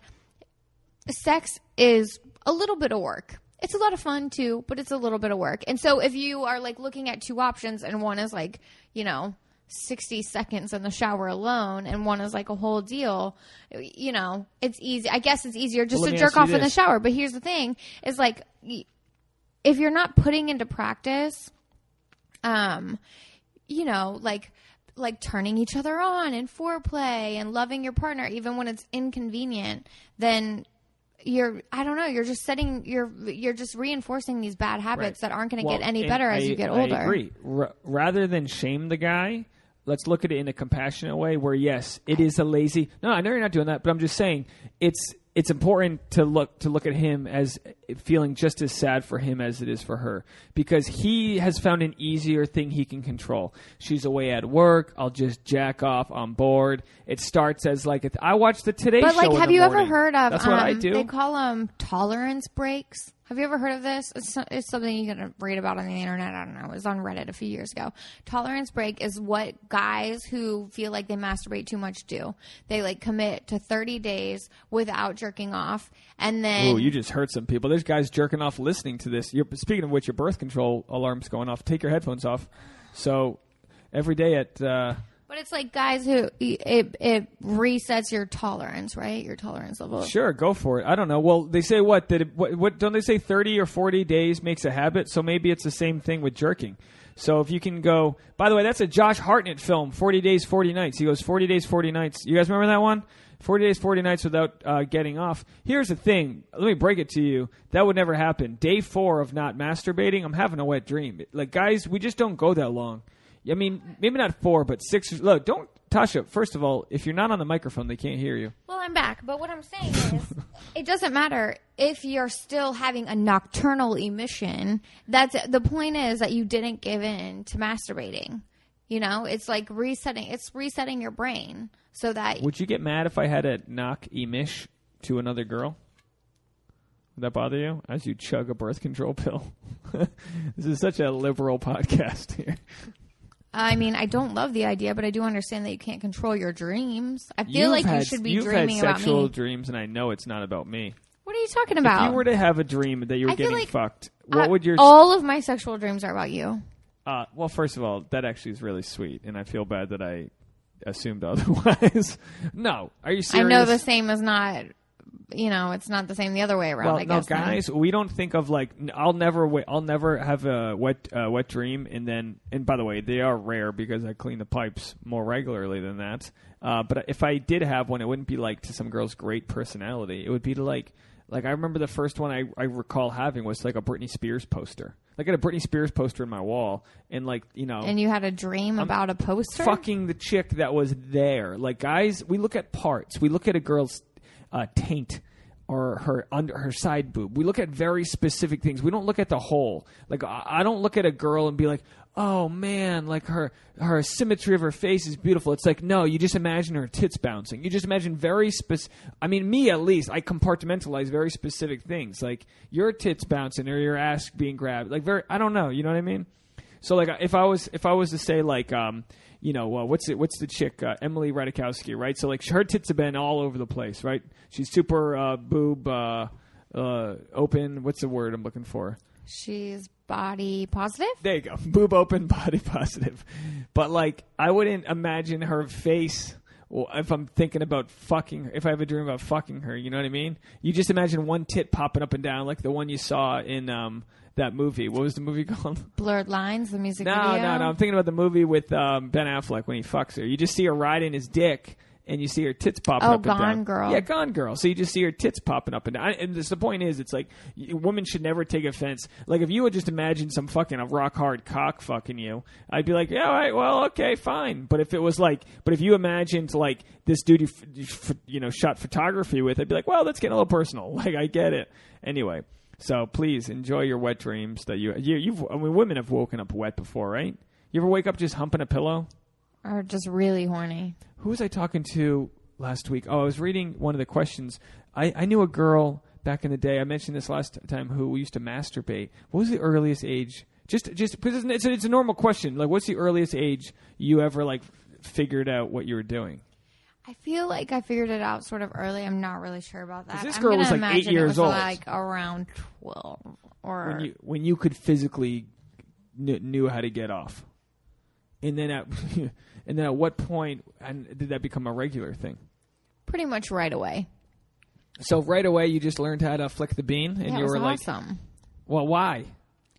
sex is a little bit of work. It's a lot of fun too, but it's a little bit of work. And so if you are like looking at two options and one is like, you know, 60 seconds in the shower alone and one is like a whole deal, you know, it's easy. I guess it's easier just Well, to jerk off in the shower. But here's the thing is like, if you're not putting into practice, um, you know, like like turning each other on and foreplay and loving your partner even when it's inconvenient, then you're I don't know, you're just setting you're you're just reinforcing these bad habits that aren't going to Well, get any better as you get I older. agree. R- rather than shame the guy, let's look at it in a compassionate way. Where yes, it is a lazy. No, I know you're not doing that, but I'm just saying it's it's important to look to look at him as feeling just as sad for him as it is for her because he has found an easier thing he can control. She's away at work. I'll just jack off. on board. It starts as like th- I watch the Today But Show. But like, have you ever heard of? That's what I um, do. They call them tolerance breaks. Have you ever heard of this? It's, it's something you can read about on the internet. I don't know. It was on Reddit a few years ago. Tolerance break is what guys who feel like they masturbate too much do. They like commit to 30 days without jerking off, and then Ooh, you just hurt some people. There's guys jerking off listening to this. You're speaking of which, your birth control alarm's going off. Take your headphones off. So every day at uh, but it's like guys who it it resets your tolerance, right? Your tolerance level. sure, go for it. I don't know. Well, they say what that what, what don't they say? Thirty or forty days makes a habit. So maybe it's the same thing with jerking. So if you can go, by the way, that's a Josh Hartnett film, Forty Days, Forty Nights. He goes forty days, forty nights. You guys remember that one? 40 days, 40 nights without uh, getting off. Here's the thing. Let me break it to you. That would never happen. Day four of not masturbating, I'm having a wet dream. Like, guys, we just don't go that long. I mean, maybe not four, but six. Look, don't, Tasha, first of all, if you're not on the microphone, they can't hear you. Well, I'm back, but what I'm saying is, it doesn't matter if you're still having a nocturnal emission. That's the point is that you didn't give in to masturbating. You know, it's like resetting. It's resetting your brain so that Would you get mad if I had a knock emish to another girl? Would that bother you as you chug a birth control pill? this is such a liberal podcast here. I mean, I don't love the idea, but I do understand that you can't control your dreams. I feel You've like you should be you've dreaming had about sexual me. dreams, and I know it's not about me. What are you talking about? If you were to have a dream that you were I feel getting like- fucked, what Uh, would your all of my sexual dreams are about you? Uh, well, first of all, that actually is really sweet, and I feel bad that I assumed otherwise. no, are you serious? I know the same is not. You know, it's not the same the other way around. Well, I no, guess then. guys, we don't think of like I'll never wait. I'll never have a wet uh, wet dream, and then and by the way, they are rare because I clean the pipes more regularly than that. Uh, but if I did have one, it wouldn't be like to some girl's great personality. It would be to like like I remember the first one I, I recall having was like a Britney Spears poster. Like I had a Britney Spears poster in my wall, and like you know, And you had a dream about a poster. fucking the chick that was there. Like guys, we look at parts. We look at a girl's uh, taint or her under her side boob. We look at very specific things. We don't look at the whole. Like I, don't look at a girl and be like, "Oh man, like her her symmetry of her face is beautiful." It's like, no, you just imagine her tits bouncing. You just imagine very spec. I mean, me at least, I compartmentalize very specific things, like your tits bouncing or your ass being grabbed. Like very, I don't know. You know what I mean? So like if I was if I was to say like um you know uh, what's it what's the chick uh, Emily Ratajkowski right? So like her tits have been all over the place right? She's super uh, boob uh, uh, open. What's the word I'm looking for? She's body positive. there you go. Boob open body positive. But like I wouldn't imagine her face well, if I'm thinking about fucking, if I have a dream about fucking her, you know what I mean? You just imagine one tit popping up and down, like the one you saw in um, that movie. What was the movie called? Blurred lines. The music No, video. no, no. I'm thinking about the movie with um, Ben Affleck when he fucks her. You just see her riding his dick, and you see her tits popping Oh, up and down. Gone Girl. Yeah, Gone Girl. So you just see her tits popping up and down. And this, the point is, it's like women should never take offense. Like if you would just imagine some fucking a rock hard cock fucking you, I'd be like, yeah, all right, well, okay, fine. But if it was like, but if you imagined like this dude you, f- you f- you know shot photography with, I'd be like, well, that's getting a little personal. Like I get it. Anyway. So please enjoy your wet dreams that you, you you've I mean women have woken up wet before, right? You ever wake up just humping a pillow? Or just really horny. Who was I talking to last week? Oh, I was reading one of the questions. I, I knew a girl back in the day. I mentioned this last time who used to masturbate. What was the earliest age? Just just because it's a, it's a normal question. Like, what's the earliest age you ever like figured out what you were doing? I feel like I figured it out sort of early. I'm not really sure about that. this I'm girl gonna was, like, eight imagine it years was, old. like around twelve or when you when you could physically kn- knew how to get off, and then at and then at what point and did that become a regular thing? pretty much right away. So right away you just learned how to flick the bean, and yeah, you it was were like, awesome. "Well, why?"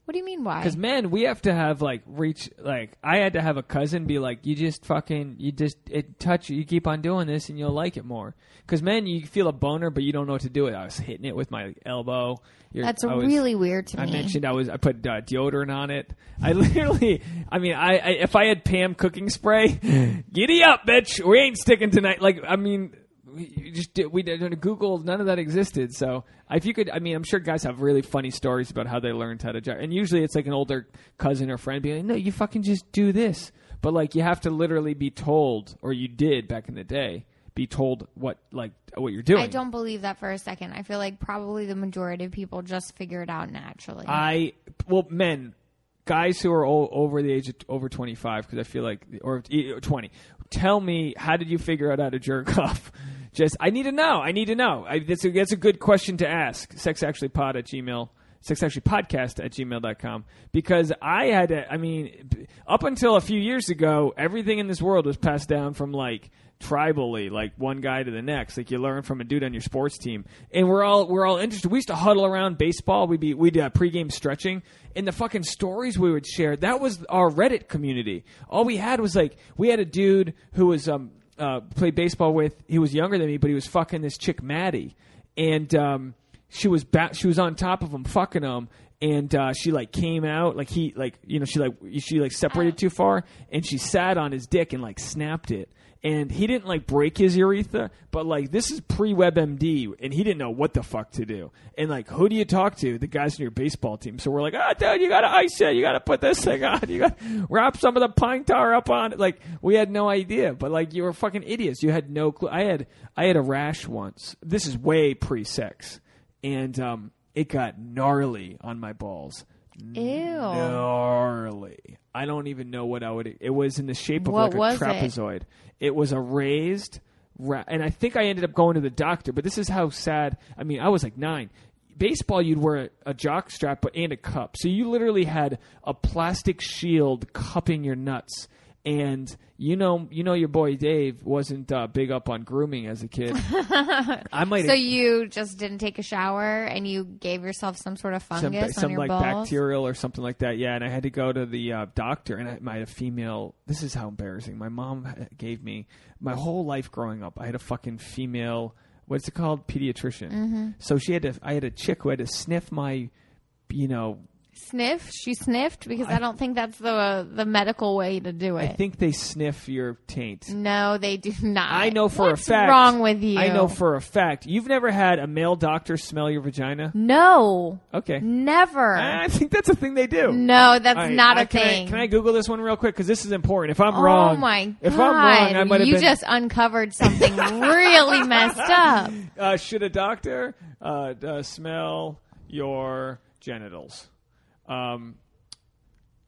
What do you mean why? Because men, we have to have like reach. Like I had to have a cousin be like, "You just fucking, you just it touch. You keep on doing this, and you'll like it more." Because men, you feel a boner, but you don't know what to do with. it. I was hitting it with my elbow. You're- That's was- really weird to I me. I mentioned I was I put uh, deodorant on it. I literally, I mean, I, I if I had Pam cooking spray, giddy up, bitch, we ain't sticking tonight. Like, I mean, we just did, we didn't Google, none of that existed. So if you could, I mean, I'm sure guys have really funny stories about how they learned how to jar. And usually it's like an older cousin or friend being like, no, you fucking just do this. But like, you have to literally be told, or you did back in the day, be told what like what you're doing. I don't believe that for a second. I feel like probably the majority of people just figure it out naturally. I well, men, guys who are over the age of over twenty five, because I feel like or e- twenty. Tell me, how did you figure out how to jerk off? Just, I need to know. I need to know. I, that's, a, that's a good question to ask. Sexactuallypod at gmail. Sexactuallypodcast at gmail.com. Because I had I mean, up until a few years ago, everything in this world was passed down from like tribally, like one guy to the next. Like you learn from a dude on your sports team, and we're all we're all interested. We used to huddle around baseball. We'd be we'd uh, pregame stretching, and the fucking stories we would share. That was our Reddit community. All we had was like we had a dude who was um uh played baseball with. He was younger than me, but he was fucking this chick Maddie, and um she was ba- she was on top of him fucking him. And uh, she like came out like he like you know she like she like separated too far. And she sat on his dick and like snapped it and he didn't like break his urethra but like this is pre WebMD and he didn't know what the fuck to do. And like who do you talk to? The guys in your baseball team. So we're like ah dude you gotta ice it. You gotta put this thing on. You gotta wrap some of the pine tar up on it. Like we had no idea but like you were fucking idiots. You had no clue. I had I had a rash once. This is way pre sex and um, it got gnarly on my balls. Ew. Gnarly. I don't even know what I would. It was in the shape of What like a was it? trapezoid. It? was a raised, ra- and I think I ended up going to the doctor. But this is how sad. I mean, I was like nine. Baseball, you'd wear a, a jock strap, but and a cup. So you literally had a plastic shield cupping your nuts. And you know, you know, your boy Dave wasn't uh, big up on grooming as a kid. I might so you just didn't take a shower and you gave yourself some sort of some, fungus some on your like balls. bacterial or something like that. Yeah, and I had to go to the uh, doctor, and I, my a female. This is how embarrassing. My mom gave me my whole life growing up. I had a fucking female. What's it called? Pediatrician. Mm-hmm. So she had to. I had a chick who had to sniff my, you know, Sniff? She sniffed because I, don't think that's the the medical way to do it. I think they sniff your taint. no, they do not. I know for What's a fact. wrong with you? I know for a fact. You've never had a male doctor smell your vagina? no, Okay. never. I think that's a thing they do. no, that's right, not I- a can I- thing. can I Google this one real quick? Because this is important. If I'm oh wrong, my god! if I'm wrong, I might have you been. just uncovered something really messed up. uh, should a doctor uh, uh, smell your genitals? Um,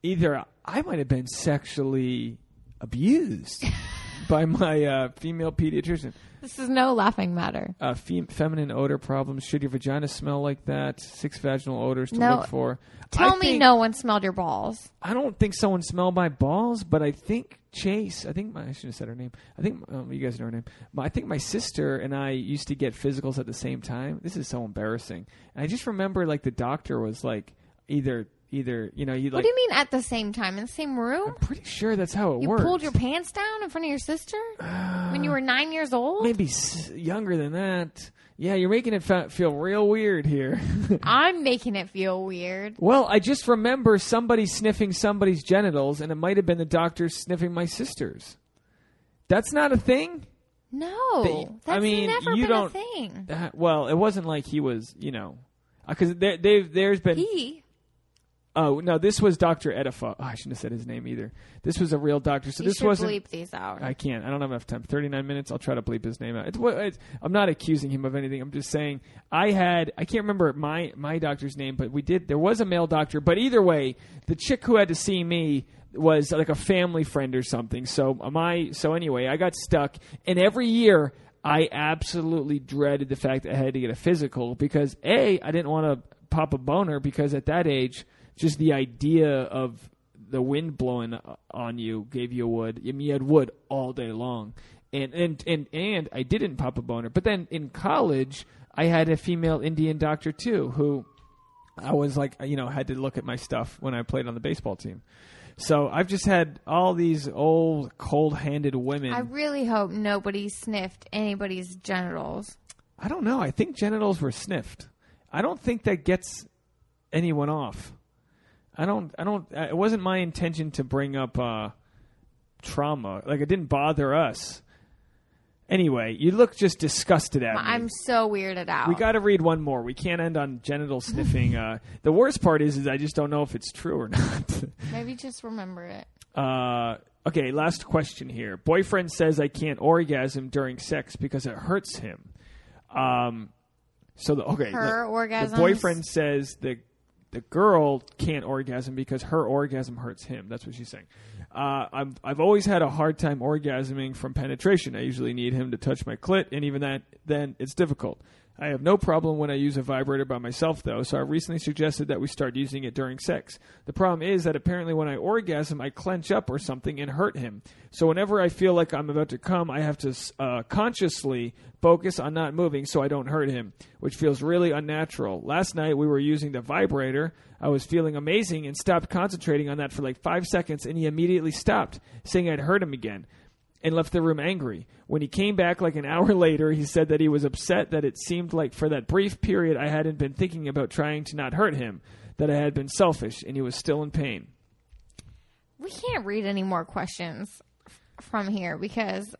either I might have been sexually abused by my uh, female pediatrician. This is no laughing matter. Uh, fem- feminine odor problems. Should your vagina smell like that? Six vaginal odors to No. look for. Tell I me think- no one smelled your balls. I don't think someone smelled my balls, but I think Chase. I think my, I should have said her name. I think um, you guys know her name. My, I think my sister and I used to get physicals at the same time. This is so embarrassing. And I just remember like the doctor was like either either you know you like. what do you mean at the same time in the same room? I'm pretty sure that's how it You works. pulled your pants down in front of your sister when you were nine years old. maybe s- younger than that. Yeah, you're making it fa- feel real weird here. I'm making it feel weird. well, I just remember somebody sniffing somebody's genitals, and it might have been the doctor sniffing my sister's. That's not a thing. No, that's I mean, never you been don't- a thing. Uh, well, it wasn't like he was, you know, because there, they've there's been He, Oh no, this was Doctor Edifa. Oh, I shouldn't have said his name either. This was a real doctor. So you this wasn't. bleep these out. I can't. I don't have enough time. Thirty nine minutes. I'll try to bleep his name out. It's, it's, I'm not accusing him of anything. I'm just saying I had. I can't remember my my doctor's name, but we did. There was a male doctor. But either way, the chick who had to see me was like a family friend or something. So my so anyway, I got stuck, and every year. I absolutely dreaded the fact that I had to get a physical because a I didn't want to pop a boner because at that age, just the idea of the wind blowing on you gave you wood. I mean, you had wood all day long, and and and and I didn't pop a boner. But then in college, I had a female Indian doctor too, who I was like, you know, had to look at my stuff when I played on the baseball team. So I've just had all these old, cold-handed women. I really hope nobody sniffed anybody's genitals. I don't know. I think genitals were sniffed. I don't think that gets anyone off. I don't. I don't. It wasn't my intention to bring up uh, trauma. Like it didn't bother us. Anyway, you look just disgusted at me. I'm so weirded out. we got to read one more. We can't end on genital sniffing. uh, the worst part is, is I just don't know if it's true or not. Maybe just remember it. Uh, okay, last question here. Boyfriend says I can't orgasm during sex because it hurts him. Um, so the okay, Her the, orgasms? The boyfriend says the the girl can't orgasm because her orgasm hurts him. That's what she's saying. Uh, I've I've always had a hard time orgasming from penetration. I usually need him to touch my clit, and even that then it's difficult. I have no problem when I use a vibrator by myself, though, so I recently suggested that we start using it during sex. The problem is that apparently when I orgasm, I clench up or something and hurt him. So whenever I feel like I'm about to come, I have to uh, consciously focus on not moving so I don't hurt him, which feels really unnatural. Last night we were using the vibrator. I was feeling amazing and stopped concentrating on that for like five seconds, and he immediately stopped, saying I'd hurt him again and left the room angry. When he came back like an hour later, he said that he was upset that it seemed like for that brief period I hadn't been thinking about trying to not hurt him, that I had been selfish, and he was still in pain. We can't read any more questions f- from here because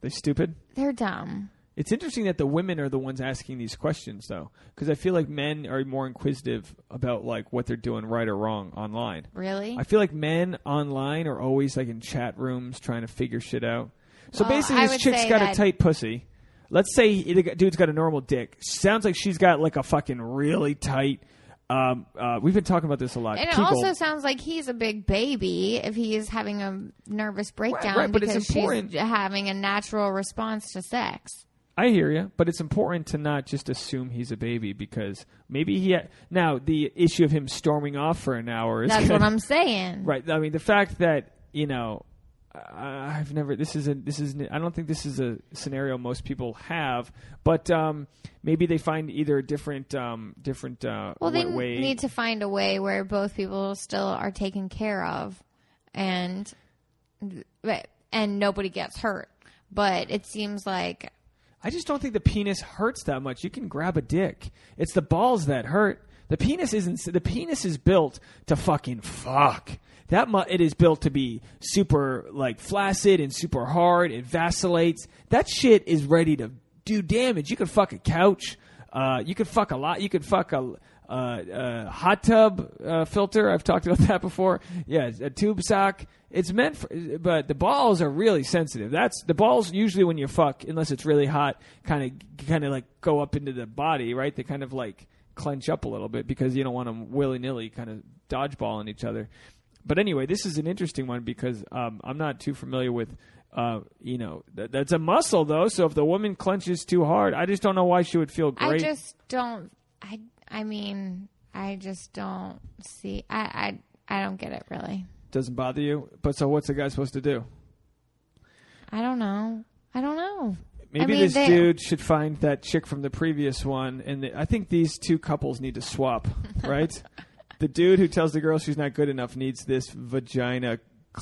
They're stupid. they're dumb. It's interesting that the women are the ones asking these questions, though, because I feel like men are more inquisitive about like what they're doing right or wrong online. Really? I feel like men online are always like in chat rooms trying to figure shit out. So Well, basically, I this would chick's say got a that- tight pussy. Let's say the dude's got a normal dick. Sounds like she's got like a fucking really tight. Um, uh, we've been talking about this a lot. and it Kegel. also sounds like he's a big baby if he is having a nervous breakdown right, but it's because important- she's having a natural response to sex. I hear you, but it's important to not just assume he's a baby because maybe he. Ha- now the issue of him storming off for an hour is That's gonna- what I'm saying. Right. I mean, the fact that you know, I- I've never. This is a. This is. I don't think this is a scenario most people have. But um, maybe they find either a different, um, different uh, Well, they way. need to find a way where both people still are taken care of, and and nobody gets hurt. But it seems like I just don't think the penis hurts that much. You can grab a dick. It's the balls that hurt. The penis isn't. The penis is built to fucking fuck. That mu- it is built to be super like flaccid and super hard. It vacillates. That shit is ready to do damage. You could fuck a couch. Uh, you could fuck a lot. You could fuck a. Uh, uh, hot tub uh, filter. I've talked about that before. Yeah, a tube sock. It's meant for, but the balls are really sensitive. That's the balls usually when you fuck, unless it's really hot, kind of kind of like go up into the body, right? They kind of like clench up a little bit because you don't want them willy nilly kind of dodgeballing each other. But anyway, this is an interesting one because um, I'm not too familiar with. Uh, you know, th- that's a muscle though. So if the woman clenches too hard, I just don't know why she would feel great. I just don't. I I mean, I just don't see. I I I don't get it really. Doesn't bother you. But so what's the guy supposed to do? I don't know. I don't know. Maybe mean, this they- dude should find that chick from the previous one, and the, I think these two couples need to swap, right? the dude who tells the girl she's not good enough needs this vagina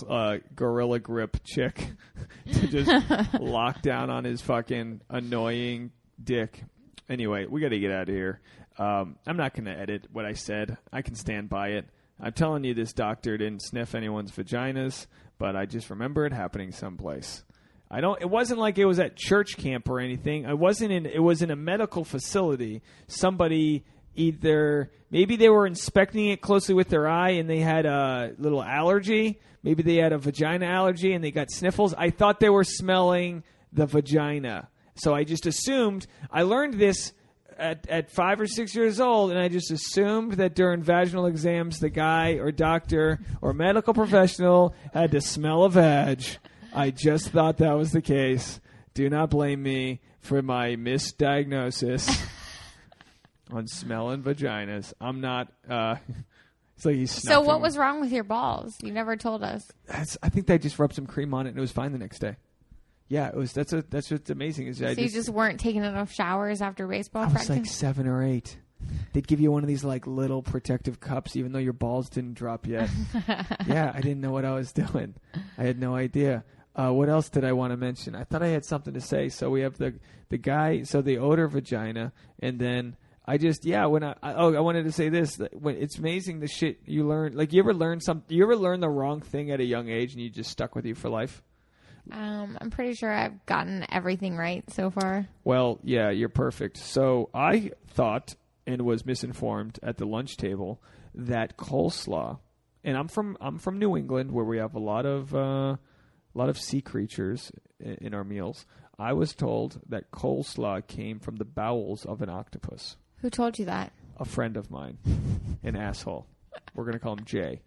uh, gorilla grip chick to just lock down on his fucking annoying dick. Anyway, we got to get out of here. Um, I'm not going to edit what I said. I can stand by it. I'm telling you, this doctor didn't sniff anyone's vaginas, but I just remember it happening someplace. I don't. It wasn't like it was at church camp or anything. I wasn't in. It was in a medical facility. Somebody either maybe they were inspecting it closely with their eye and they had a little allergy. Maybe they had a vagina allergy and they got sniffles. I thought they were smelling the vagina. So I just assumed. I learned this at, at five or six years old, and I just assumed that during vaginal exams, the guy or doctor or medical professional had to smell a vag. I just thought that was the case. Do not blame me for my misdiagnosis on smelling vaginas. I'm not. Uh, it's like he's. So what was wrong with your balls? You never told us. That's, I think they just rubbed some cream on it and it was fine the next day. Yeah, it was. That's a, that's what's amazing is I So you just weren't taking enough showers after baseball I was practice. like seven or eight. They'd give you one of these like little protective cups, even though your balls didn't drop yet. yeah, I didn't know what I was doing. I had no idea. Uh, what else did I want to mention? I thought I had something to say. So we have the the guy. So the odor vagina, and then I just yeah. When I, I oh I wanted to say this. When it's amazing the shit you learn. Like you ever learn some? You ever learn the wrong thing at a young age and you just stuck with you for life? Um, I'm pretty sure I've gotten everything right so far. Well, yeah, you're perfect. So I thought and was misinformed at the lunch table that coleslaw, and I'm from I'm from New England where we have a lot of uh, a lot of sea creatures in, in our meals. I was told that coleslaw came from the bowels of an octopus. Who told you that? A friend of mine, an asshole. We're gonna call him Jay.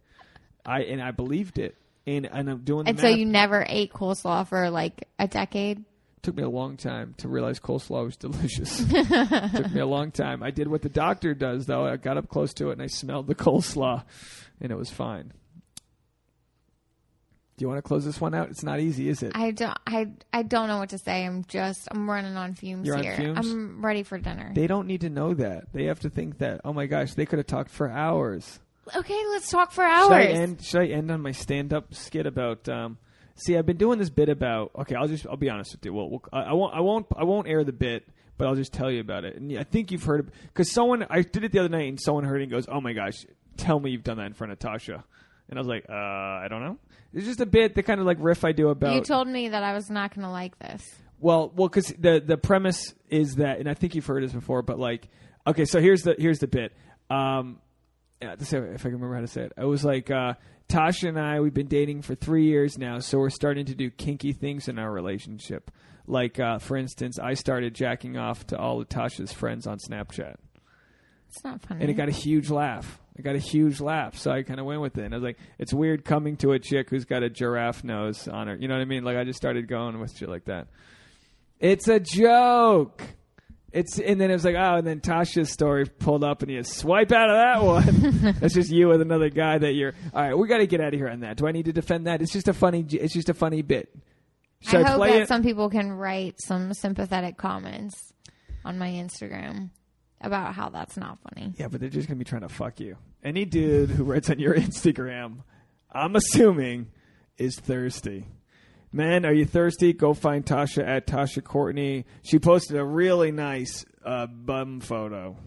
I and I believed it. And, and I'm doing the And so math. you never ate coleslaw for like a decade. took me a long time to realize coleslaw was delicious. took me a long time. I did what the doctor does, though. I got up close to it and I smelled the coleslaw, and it was fine. Do you want to close this one out? It's not easy, is it? I don't. I I don't know what to say. I'm just. I'm running on fumes You're on here. fumes? I'm ready for dinner. they don't need to know that. They have to think that. Oh my gosh, they could have talked for hours. Okay, let's talk for Should hours. I end? Should I end on my stand-up skit about? Um, see, I've been doing this bit about. Okay, I'll just. I'll be honest with you. Well, we'll I, I won't. I won't. I won't air the bit, but I'll just tell you about it. And I think you've heard because someone. I did it the other night, and someone heard it and goes, "Oh my gosh, tell me you've done that in front of Tasha." And I was like, uh, I don't know. It's just a bit, the kind of like riff I do about. you told me that I was not going to like this. Well, well, because the the premise is that, and I think you've heard this before, but like, okay, so here's the here's the bit. Um, yeah, if I can remember how to say it, I was like, uh, Tasha and I, we've been dating for three years now, so we're starting to do kinky things in our relationship. Like, uh, for instance, I started jacking off to all of Tasha's friends on Snapchat It's not funny. and it got a huge laugh. It got a huge laugh, so I kind of went with it. And I was like, it's weird coming to a chick who's got a giraffe nose on her. You know what I mean? Like I just started going with shit like that. It's a joke. It's and then it was like, oh, and then Tasha's story pulled up, and you swipe out of that one. That's just you with another guy that you're. All right, we got to get out of here on that. Do I need to defend that? It's just a funny. It's just a funny bit. Should I I, hope that it? some people can write some sympathetic comments on my Instagram about how that's not funny. Yeah, but they're just gonna be trying to fuck you. Any dude who writes on your Instagram, I'm assuming, is thirsty. Man, are you thirsty? Go find Tasha at Tasha Courtney. She posted a really nice uh, bum photo.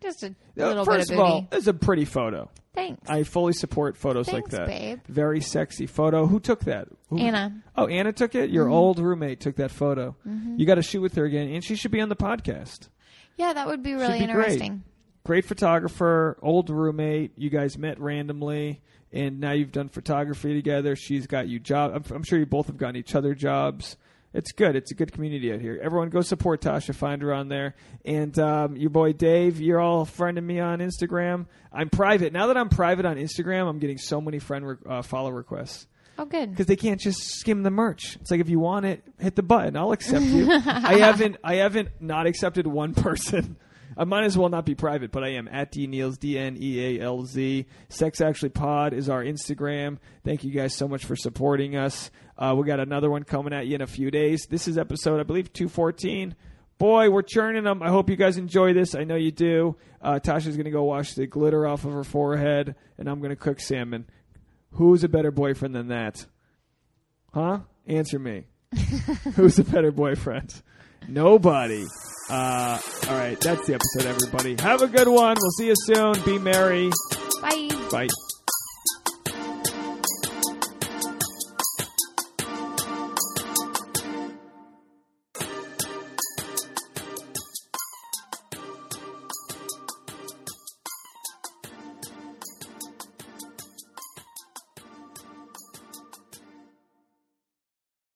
Just a Uh, little First bit of of all, it's a pretty photo. Thanks. I fully support photos like Thanks, that. babe. Very sexy photo. Who took that? Who- Anna. Oh, Anna took it. Mm-hmm. Your old roommate took that photo. You got to shoot with her again, and she should be on the podcast. Yeah, that would be really be interesting. great photographer, old roommate. You guys met randomly, and now you've done photography together. She's got you job. I'm, I'm sure you both have gotten each other jobs. It's good. It's a good community out here. Everyone, go support Tasha. Find her on there. And um, your boy Dave, you're all friending me on Instagram. I'm private now that I'm private on Instagram. I'm getting so many friend re- uh, follow requests Oh, good. because they can't just skim the merch. It's like if you want it, hit the button. I'll accept you. I haven't I haven't not accepted one person. I might as well not be private, but I am at D Neals D N E A L Z. Sex Actually Pod is our Instagram. Thank you guys so much for supporting us. Uh, we got another one coming at you in a few days. This is episode I believe two fourteen. Boy, we're churning them. I hope you guys enjoy this. I know you do. Uh, Tasha's going to go wash the glitter off of her forehead, and I'm going to cook salmon. Who's a better boyfriend than that? Huh? Answer me. Who's a better boyfriend? Nobody. Uh, all right, that's the episode, everybody. Have a good one. We'll see you soon. Be merry. Bye. Bye.